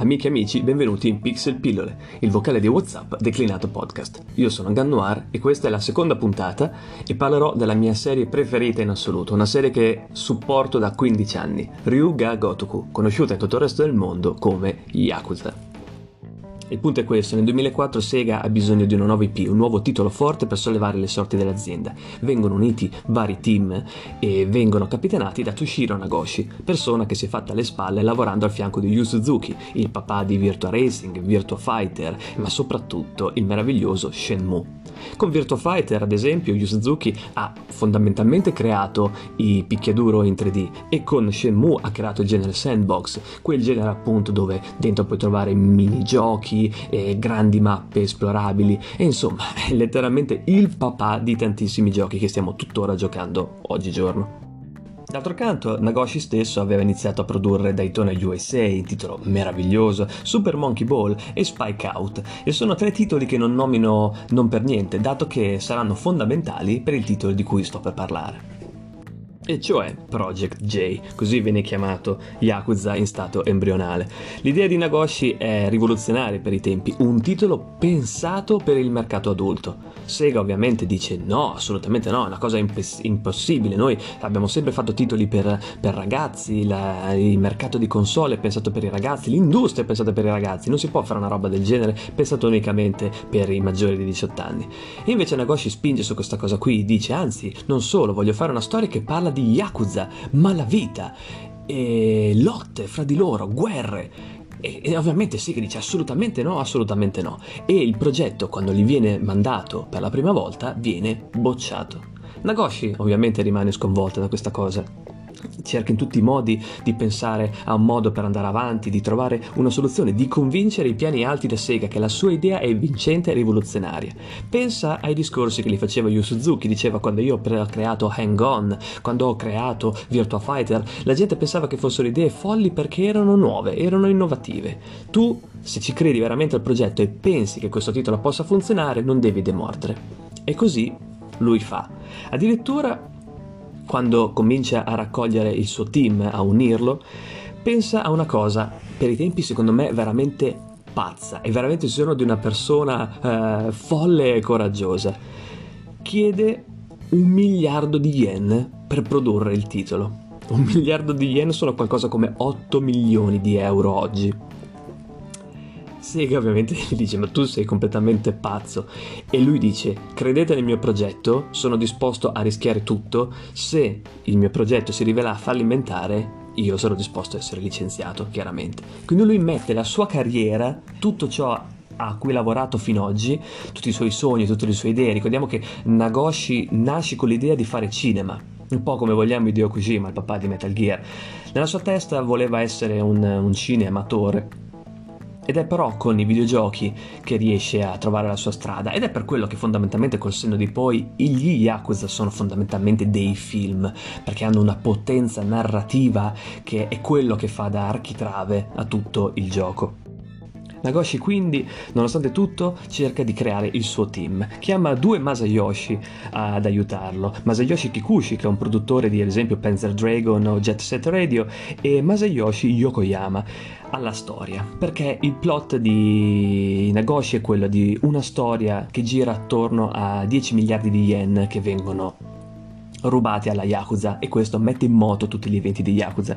Amiche e amici, benvenuti in Pixel Pillole, il vocale di WhatsApp declinato podcast. Io sono Gannoir e questa è la seconda puntata e parlerò della mia serie preferita in assoluto, una serie che supporto da 15 anni, Ryuga Gotoku, conosciuta in tutto il resto del mondo come Yakuza. Il punto è questo, nel 2004 Sega ha bisogno di una nuova IP, un nuovo titolo forte per sollevare le sorti dell'azienda. Vengono uniti vari team e vengono capitanati da Toshiro Nagoshi, persona che si è fatta alle spalle lavorando al fianco di Yu Suzuki, il papà di Virtua Racing, Virtua Fighter, ma soprattutto il meraviglioso Shenmue. Con Virtua Fighter, ad esempio, Yu Suzuki ha fondamentalmente creato i picchiaduro in 3D e con Shenmue ha creato il genere sandbox, quel genere appunto dove dentro puoi trovare minigiochi, e grandi mappe esplorabili e insomma è letteralmente il papà di tantissimi giochi che stiamo tuttora giocando oggigiorno. D'altro canto, Nagoshi stesso aveva iniziato a produrre Daytona USA, titolo meraviglioso, Super Monkey Ball e Spike Out, e sono tre titoli che non nomino non per niente, dato che saranno fondamentali per il titolo di cui sto per parlare e cioè Project J, così viene chiamato Yakuza in stato embrionale. L'idea di Nagoshi è rivoluzionaria per i tempi, un titolo pensato per il mercato adulto. Sega ovviamente dice no, assolutamente no, è una cosa imp- impossibile, noi abbiamo sempre fatto titoli per, per ragazzi, la, il mercato di console è pensato per i ragazzi, l'industria è pensata per i ragazzi, non si può fare una roba del genere pensata unicamente per i maggiori di 18 anni. E invece Nagoshi spinge su questa cosa qui, dice anzi, non solo, voglio fare una storia che parla di Yakuza, malavita, e lotte fra di loro, guerre. E, e, ovviamente che dice assolutamente no, assolutamente no. E il progetto, quando gli viene mandato per la prima volta, viene bocciato. Nagoshi ovviamente rimane sconvolta da questa cosa cerca in tutti i modi di pensare a un modo per andare avanti, di trovare una soluzione, di convincere i piani alti da Sega che la sua idea è vincente e rivoluzionaria. Pensa ai discorsi che gli faceva Yu Suzuki, diceva quando io ho creato Hang On, quando ho creato Virtua Fighter, la gente pensava che fossero idee folli perché erano nuove, erano innovative. Tu, se ci credi veramente al progetto e pensi che questo titolo possa funzionare, non devi demordere. E così lui fa. Addirittura quando comincia a raccogliere il suo team, a unirlo, pensa a una cosa, per i tempi secondo me veramente pazza, è veramente il sogno di una persona eh, folle e coraggiosa. Chiede un miliardo di yen per produrre il titolo. Un miliardo di yen sono qualcosa come 8 milioni di euro oggi. Sega ovviamente gli dice ma tu sei completamente pazzo e lui dice credete nel mio progetto, sono disposto a rischiare tutto, se il mio progetto si rivela fallimentare io sarò disposto a essere licenziato chiaramente. Quindi lui mette la sua carriera, tutto ciò a cui ha lavorato fino ad oggi, tutti i suoi sogni, tutte le sue idee. Ricordiamo che Nagoshi nasce con l'idea di fare cinema, un po' come vogliamo Hideo Kojima, il papà di Metal Gear. Nella sua testa voleva essere un, un cinematore ed è però con i videogiochi che riesce a trovare la sua strada ed è per quello che fondamentalmente col senno di poi gli Yakuza sono fondamentalmente dei film perché hanno una potenza narrativa che è quello che fa da architrave a tutto il gioco. Nagoshi quindi, nonostante tutto, cerca di creare il suo team. Chiama due Masayoshi ad aiutarlo. Masayoshi Kikuchi, che è un produttore di ad esempio Panzer Dragon o Jet Set Radio, e Masayoshi Yokoyama alla storia, perché il plot di Nagoshi è quello di una storia che gira attorno a 10 miliardi di yen che vengono rubati alla Yakuza e questo mette in moto tutti gli eventi di Yakuza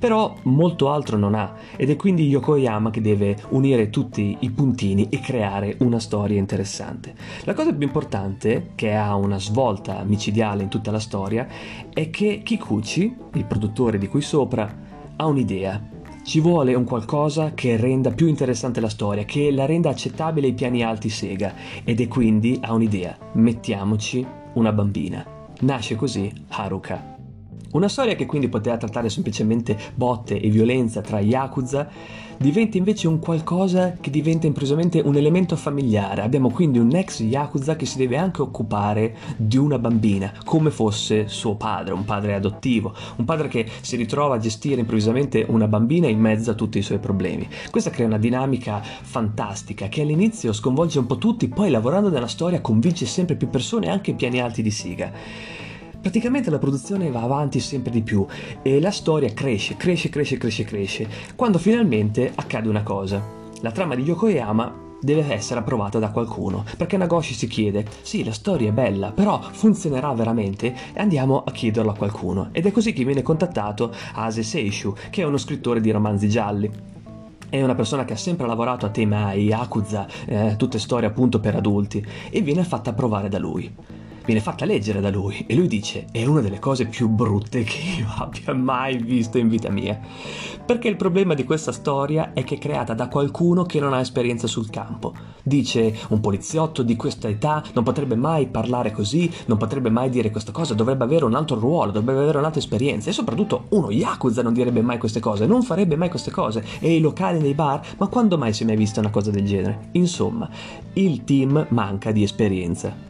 però molto altro non ha ed è quindi Yokoyama che deve unire tutti i puntini e creare una storia interessante. La cosa più importante, che ha una svolta micidiale in tutta la storia, è che Kikuchi, il produttore di qui sopra, ha un'idea. Ci vuole un qualcosa che renda più interessante la storia, che la renda accettabile ai piani alti Sega ed è quindi ha un'idea. Mettiamoci una bambina. Nasce così Haruka. Una storia che quindi poteva trattare semplicemente botte e violenza tra Yakuza diventa invece un qualcosa che diventa improvvisamente un elemento familiare. Abbiamo quindi un ex Yakuza che si deve anche occupare di una bambina, come fosse suo padre, un padre adottivo, un padre che si ritrova a gestire improvvisamente una bambina in mezzo a tutti i suoi problemi. Questa crea una dinamica fantastica che all'inizio sconvolge un po' tutti, poi lavorando nella storia convince sempre più persone anche piani alti di Siga. Praticamente la produzione va avanti sempre di più e la storia cresce, cresce, cresce, cresce, cresce, quando finalmente accade una cosa. La trama di Yokoyama deve essere approvata da qualcuno, perché Nagoshi si chiede, sì, la storia è bella, però funzionerà veramente? E andiamo a chiederlo a qualcuno. Ed è così che viene contattato Ase Seishu, che è uno scrittore di romanzi gialli. È una persona che ha sempre lavorato a tema Yakuza, eh, tutte storie appunto per adulti, e viene fatta approvare da lui viene fatta leggere da lui e lui dice è una delle cose più brutte che io abbia mai visto in vita mia. Perché il problema di questa storia è che è creata da qualcuno che non ha esperienza sul campo. Dice un poliziotto di questa età non potrebbe mai parlare così, non potrebbe mai dire questa cosa, dovrebbe avere un altro ruolo, dovrebbe avere un'altra esperienza e soprattutto uno Yakuza non direbbe mai queste cose, non farebbe mai queste cose e i locali nei bar, ma quando mai si è mai vista una cosa del genere? Insomma, il team manca di esperienza.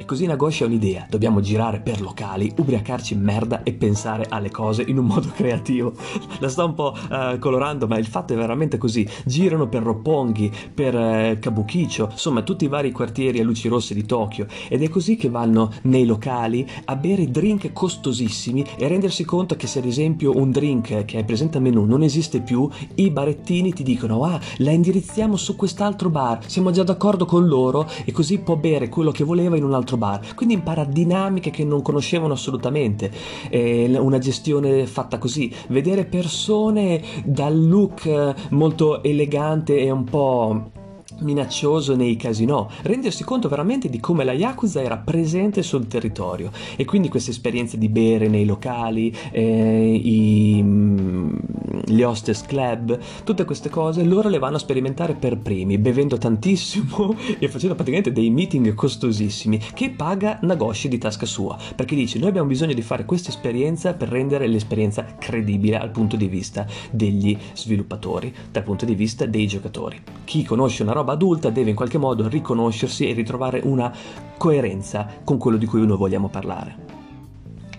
E così Nagoshi ha un'idea, dobbiamo girare per locali, ubriacarci in merda e pensare alle cose in un modo creativo. La sto un po' uh, colorando, ma il fatto è veramente così. Girano per Roppongi, per uh, Kabukicho, insomma tutti i vari quartieri a luci rosse di Tokyo ed è così che vanno nei locali a bere drink costosissimi e rendersi conto che se ad esempio un drink che è presente al menù non esiste più, i barettini ti dicono ah la indirizziamo su quest'altro bar, siamo già d'accordo con loro e così può bere quello che voleva in un altro altro bar. Quindi impara dinamiche che non conoscevano assolutamente. Eh, una gestione fatta così. Vedere persone dal look molto elegante e un po' minaccioso nei casinò, rendersi conto veramente di come la Yakuza era presente sul territorio e quindi queste esperienze di bere nei locali, eh, i, mm, gli hostess club, tutte queste cose loro le vanno a sperimentare per primi, bevendo tantissimo e facendo praticamente dei meeting costosissimi che paga Nagoshi di tasca sua, perché dice noi abbiamo bisogno di fare questa esperienza per rendere l'esperienza credibile dal punto di vista degli sviluppatori, dal punto di vista dei giocatori. Chi conosce una roba roba adulta deve in qualche modo riconoscersi e ritrovare una coerenza con quello di cui noi vogliamo parlare.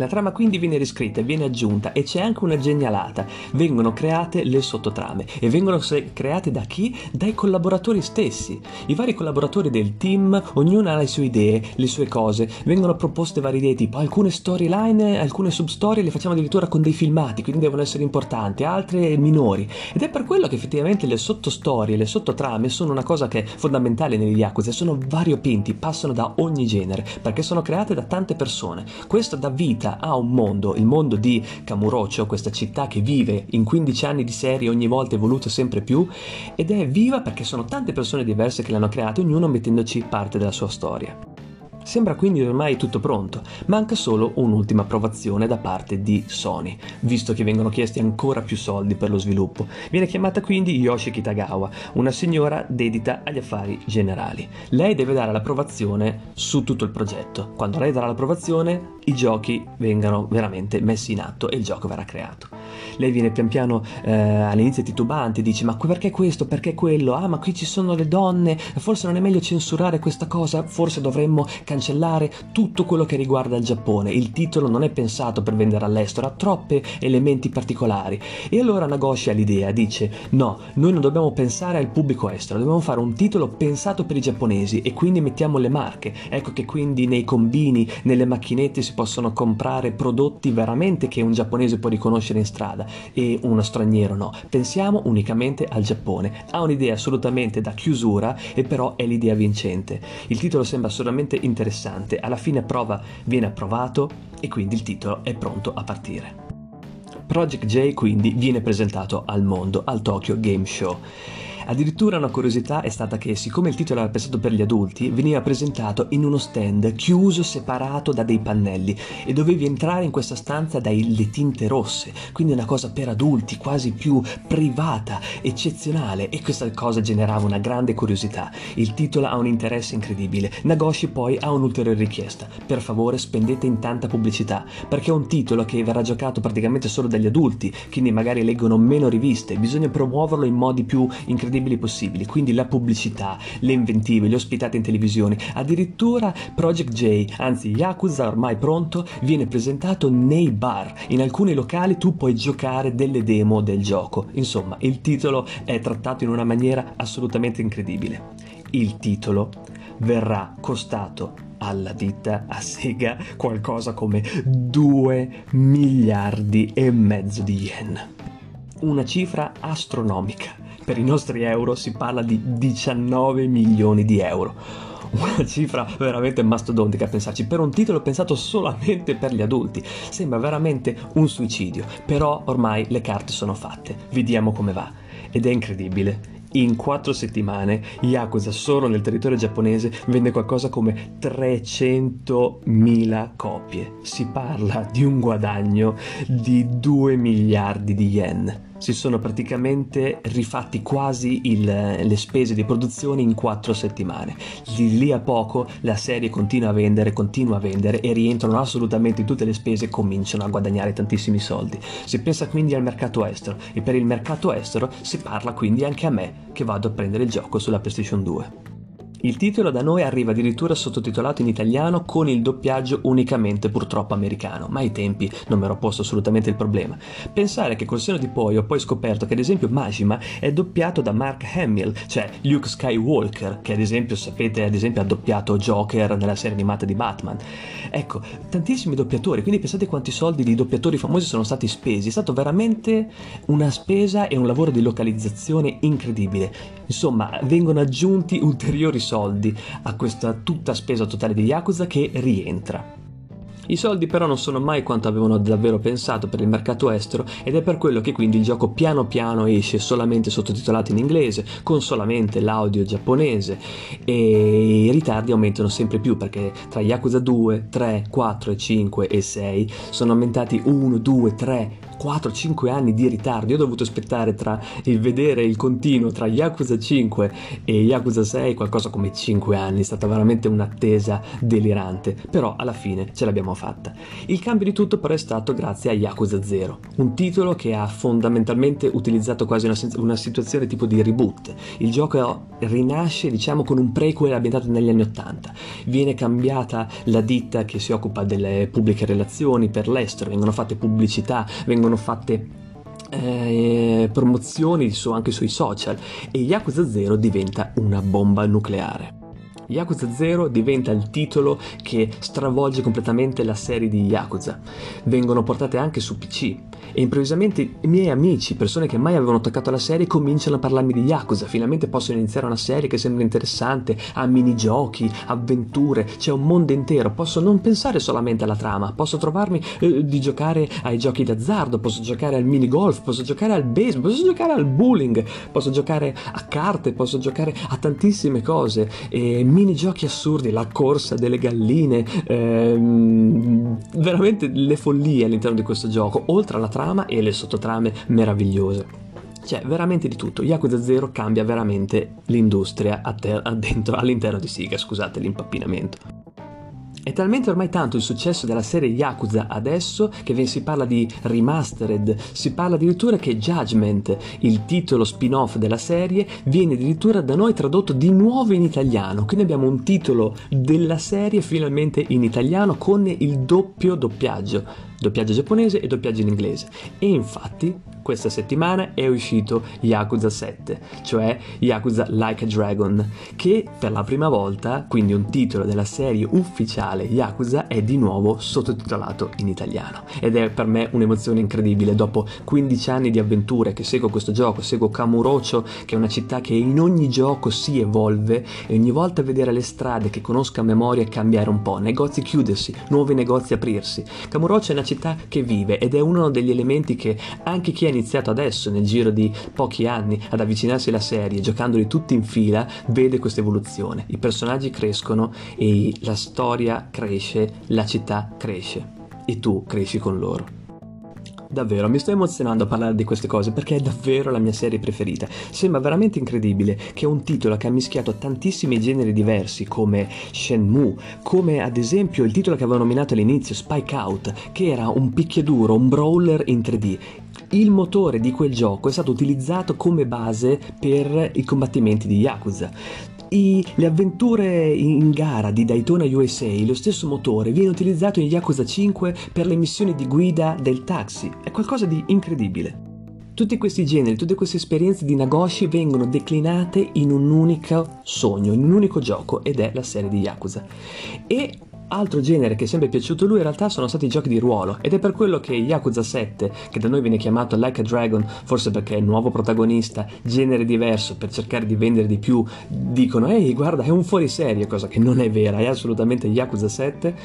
La trama quindi viene riscritta viene aggiunta e c'è anche una genialata. Vengono create le sottotrame e vengono create da chi? Dai collaboratori stessi. I vari collaboratori del team, ognuno ha le sue idee, le sue cose, vengono proposte varie idee tipo alcune storyline, alcune substorie le facciamo addirittura con dei filmati, quindi devono essere importanti, altre minori. Ed è per quello che effettivamente le sottostorie, le sottotrame sono una cosa che è fondamentale negli Yakuza, sono variopinti, passano da ogni genere, perché sono create da tante persone. Questo dà vita ha un mondo, il mondo di Kamurocho, questa città che vive in 15 anni di serie ogni volta evoluto sempre più ed è viva perché sono tante persone diverse che l'hanno creata, ognuno mettendoci parte della sua storia. Sembra quindi ormai tutto pronto, manca solo un'ultima approvazione da parte di Sony, visto che vengono chiesti ancora più soldi per lo sviluppo. Viene chiamata quindi Yoshi Kitagawa, una signora dedita agli affari generali. Lei deve dare l'approvazione su tutto il progetto. Quando lei darà l'approvazione, i giochi vengano veramente messi in atto e il gioco verrà creato. Lei viene pian piano eh, all'inizio titubante, dice ma perché questo, perché quello? Ah ma qui ci sono le donne, forse non è meglio censurare questa cosa, forse dovremmo cancellare tutto quello che riguarda il Giappone. Il titolo non è pensato per vendere all'estero, ha troppi elementi particolari. E allora Nagoshi ha l'idea, dice no, noi non dobbiamo pensare al pubblico estero, dobbiamo fare un titolo pensato per i giapponesi e quindi mettiamo le marche. Ecco che quindi nei combini, nelle macchinette si possono comprare prodotti veramente che un giapponese può riconoscere in strada e uno straniero no. Pensiamo unicamente al Giappone. Ha un'idea assolutamente da chiusura e però è l'idea vincente. Il titolo sembra assolutamente interessante, alla fine prova viene approvato e quindi il titolo è pronto a partire. Project J quindi viene presentato al mondo al Tokyo Game Show. Addirittura una curiosità è stata che, siccome il titolo era pensato per gli adulti, veniva presentato in uno stand chiuso, separato da dei pannelli e dovevi entrare in questa stanza dalle tinte rosse, quindi una cosa per adulti, quasi più privata, eccezionale e questa cosa generava una grande curiosità. Il titolo ha un interesse incredibile. Nagoshi poi ha un'ulteriore richiesta. Per favore spendete in tanta pubblicità, perché è un titolo che verrà giocato praticamente solo dagli adulti, quindi magari leggono meno riviste, bisogna promuoverlo in modi più incredibili incredibili possibili, quindi la pubblicità, le inventive, le ospitate in televisione, addirittura Project J, anzi Yakuza ormai pronto, viene presentato nei bar. In alcuni locali tu puoi giocare delle demo del gioco. Insomma, il titolo è trattato in una maniera assolutamente incredibile. Il titolo verrà costato alla ditta a Sega qualcosa come 2 miliardi e mezzo di yen. Una cifra astronomica. Per i nostri euro si parla di 19 milioni di euro. Una cifra veramente mastodontica a pensarci. Per un titolo pensato solamente per gli adulti. Sembra veramente un suicidio però ormai le carte sono fatte. Vediamo come va. Ed è incredibile. In quattro settimane Yakuza solo nel territorio giapponese vende qualcosa come 300.000 copie. Si parla di un guadagno di 2 miliardi di yen si sono praticamente rifatti quasi il, le spese di produzione in quattro settimane. Di lì a poco la serie continua a vendere, continua a vendere e rientrano assolutamente in tutte le spese e cominciano a guadagnare tantissimi soldi. Si pensa quindi al mercato estero e per il mercato estero si parla quindi anche a me che vado a prendere il gioco sulla PlayStation 2. Il titolo da noi arriva addirittura sottotitolato in italiano con il doppiaggio unicamente purtroppo americano, ma ai tempi non mi ero posto assolutamente il problema. Pensare che col seno di poi ho poi scoperto che ad esempio Majima è doppiato da Mark Hamill, cioè Luke Skywalker, che ad esempio sapete ad esempio ha doppiato Joker nella serie animata di Batman. Ecco, tantissimi doppiatori, quindi pensate quanti soldi di doppiatori famosi sono stati spesi, è stato veramente una spesa e un lavoro di localizzazione incredibile. Insomma, vengono aggiunti ulteriori soldi soldi a questa tutta spesa totale di Yakuza che rientra. I soldi però non sono mai quanto avevano davvero pensato per il mercato estero ed è per quello che quindi il gioco piano piano esce solamente sottotitolato in inglese, con solamente l'audio giapponese e i ritardi aumentano sempre più perché tra Yakuza 2, 3, 4, 5 e 6 sono aumentati 1, 2, 3, 4-5 anni di ritardo. Io ho dovuto aspettare tra il vedere il continuo tra Yakuza 5 e Yakuza 6 qualcosa come 5 anni. È stata veramente un'attesa delirante. Però alla fine ce l'abbiamo fatta. Il cambio di tutto però è stato grazie a Yakuza 0, un titolo che ha fondamentalmente utilizzato quasi una, una situazione tipo di reboot. Il gioco rinasce, diciamo, con un prequel ambientato negli anni 80. Viene cambiata la ditta che si occupa delle pubbliche relazioni per l'estero, vengono fatte pubblicità, vengono vengono fatte eh, promozioni su, anche sui social e Yakuza 0 diventa una bomba nucleare. Yakuza 0 diventa il titolo che stravolge completamente la serie di Yakuza. Vengono portate anche su PC e improvvisamente i miei amici, persone che mai avevano toccato la serie, cominciano a parlarmi di Yakuza. Finalmente posso iniziare una serie che sembra interessante, ha minigiochi, avventure, c'è un mondo intero. Posso non pensare solamente alla trama, posso trovarmi eh, di giocare ai giochi d'azzardo, posso giocare al minigolf, posso giocare al baseball, posso giocare al bowling, posso giocare a carte, posso giocare a tantissime cose. E minigiochi assurdi, la corsa delle galline, ehm, veramente le follie all'interno di questo gioco, oltre alla trama e le sottotrame meravigliose. C'è veramente di tutto. Yakuza 0 cambia veramente l'industria addentro, all'interno di Siga, scusate l'impappinamento. È talmente ormai tanto il successo della serie Yakuza adesso che si parla di remastered, si parla addirittura che Judgment, il titolo spin-off della serie, viene addirittura da noi tradotto di nuovo in italiano. Quindi abbiamo un titolo della serie finalmente in italiano con il doppio doppiaggio, doppiaggio giapponese e doppiaggio in inglese. E infatti questa settimana è uscito Yakuza 7, cioè Yakuza Like a Dragon, che per la prima volta, quindi un titolo della serie ufficiale Yakuza, è di nuovo sottotitolato in italiano. Ed è per me un'emozione incredibile dopo 15 anni di avventure che seguo questo gioco, seguo Kamurocho, che è una città che in ogni gioco si evolve e ogni volta vedere le strade che conosco a memoria cambiare un po', negozi chiudersi, nuovi negozi aprirsi. Kamurocho è una città che vive ed è uno degli elementi che anche chi ha iniziato adesso, nel giro di pochi anni, ad avvicinarsi alla serie, giocandoli tutti in fila, vede questa evoluzione. I personaggi crescono e la storia cresce, la città cresce e tu cresci con loro. Davvero, mi sto emozionando a parlare di queste cose perché è davvero la mia serie preferita. Sembra veramente incredibile che un titolo che ha mischiato tantissimi generi diversi come Shenmue, come ad esempio il titolo che avevo nominato all'inizio, Spike Out, che era un picchiaduro, un brawler in 3D. Il motore di quel gioco è stato utilizzato come base per i combattimenti di Yakuza. I, le avventure in gara di Daytona USA, lo stesso motore, viene utilizzato in Yakuza 5 per le missioni di guida del taxi. È qualcosa di incredibile. tutti questi generi, tutte queste esperienze di Nagoshi vengono declinate in un unico sogno, in un unico gioco ed è la serie di Yakuza. E Altro genere che è sempre piaciuto a lui in realtà sono stati i giochi di ruolo. Ed è per quello che Yakuza 7, che da noi viene chiamato Like a Dragon, forse perché è nuovo protagonista, genere diverso per cercare di vendere di più, dicono ehi guarda è un fuoriserie, cosa che non è vera, è assolutamente Yakuza 7,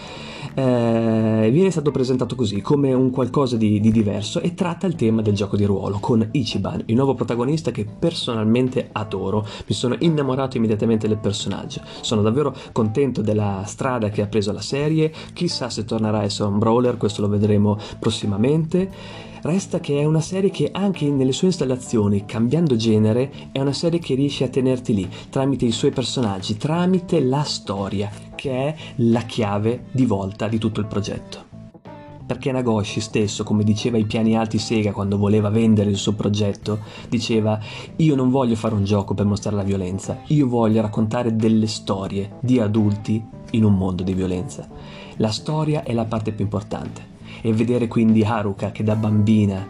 eh, viene stato presentato così come un qualcosa di, di diverso e tratta il tema del gioco di ruolo con Ichiban, il nuovo protagonista che personalmente adoro, mi sono innamorato immediatamente del personaggio, sono davvero contento della strada che ha preso la serie, chissà se tornerà a essere un brawler, questo lo vedremo prossimamente. Resta che è una serie che anche nelle sue installazioni, cambiando genere, è una serie che riesce a tenerti lì, tramite i suoi personaggi, tramite la storia, che è la chiave di volta di tutto il progetto. Perché Nagoshi stesso, come diceva ai piani alti Sega quando voleva vendere il suo progetto, diceva io non voglio fare un gioco per mostrare la violenza, io voglio raccontare delle storie di adulti in un mondo di violenza. La storia è la parte più importante e vedere quindi Haruka che da bambina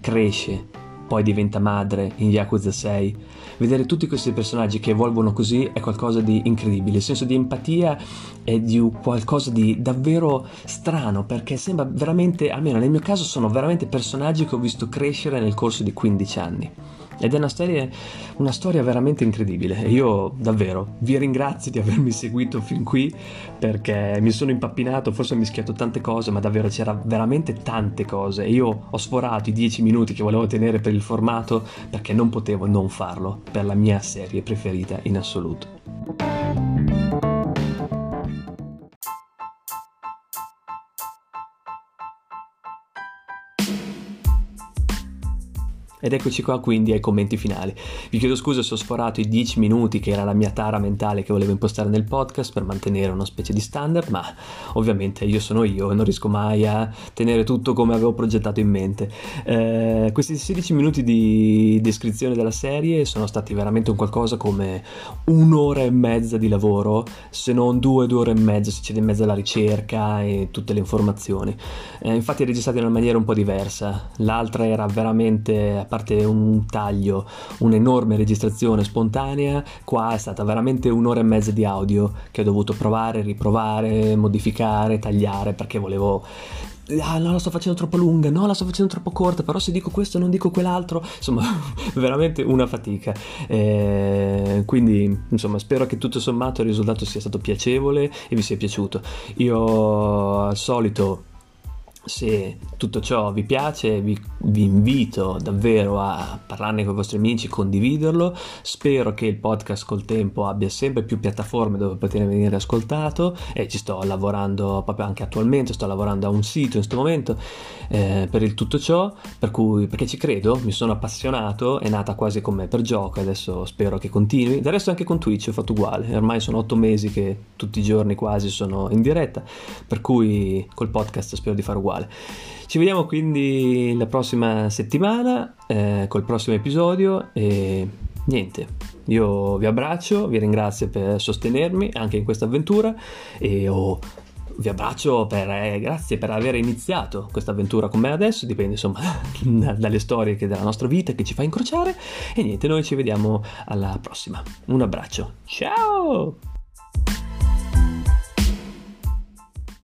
cresce, poi diventa madre in Yakuza 6, vedere tutti questi personaggi che evolvono così è qualcosa di incredibile. Il senso di empatia è di qualcosa di davvero strano perché sembra veramente, almeno nel mio caso, sono veramente personaggi che ho visto crescere nel corso di 15 anni. Ed è una, serie, una storia veramente incredibile e io davvero vi ringrazio di avermi seguito fin qui perché mi sono impappinato, forse ho mischiato tante cose, ma davvero c'era veramente tante cose e io ho sforato i 10 minuti che volevo tenere per il formato perché non potevo non farlo per la mia serie preferita in assoluto. Ed eccoci qua quindi ai commenti finali. Vi chiedo scusa se ho sforato i 10 minuti che era la mia tara mentale che volevo impostare nel podcast per mantenere una specie di standard, ma ovviamente io sono io e non riesco mai a tenere tutto come avevo progettato in mente. Eh, questi 16 minuti di descrizione della serie sono stati veramente un qualcosa come un'ora e mezza di lavoro, se non due, due ore e mezza se c'è in mezzo la ricerca e tutte le informazioni. Eh, infatti registrati in una maniera un po' diversa, l'altra era veramente parte un taglio, un'enorme registrazione spontanea, qua è stata veramente un'ora e mezza di audio che ho dovuto provare, riprovare, modificare, tagliare perché volevo ah no la sto facendo troppo lunga, no la sto facendo troppo corta, però se dico questo non dico quell'altro, insomma veramente una fatica. Eh, quindi insomma spero che tutto sommato il risultato sia stato piacevole e vi sia piaciuto. Io al solito se tutto ciò vi piace, vi, vi, invito davvero a parlarne con i vostri amici, condividerlo. Spero che il podcast col tempo abbia sempre più piattaforme dove poter venire ascoltato e ci sto lavorando proprio anche attualmente, sto lavorando a un sito in questo momento eh, per il tutto ciò, per cui perché ci credo, mi sono appassionato, è nata quasi con me per gioco e adesso spero che continui. Del resto anche con Twitch ho fatto uguale, ormai sono otto mesi che tutti i giorni quasi sono in diretta, per cui col podcast spero di fare uguale uguale. Ci vediamo quindi la prossima settimana eh, col prossimo episodio e niente, io vi abbraccio, vi ringrazio per sostenermi anche in questa avventura e oh, vi abbraccio per, eh, grazie per aver iniziato questa avventura con me adesso, dipende insomma dalle storie che della nostra vita che ci fa incrociare e niente, noi ci vediamo alla prossima. Un abbraccio, ciao!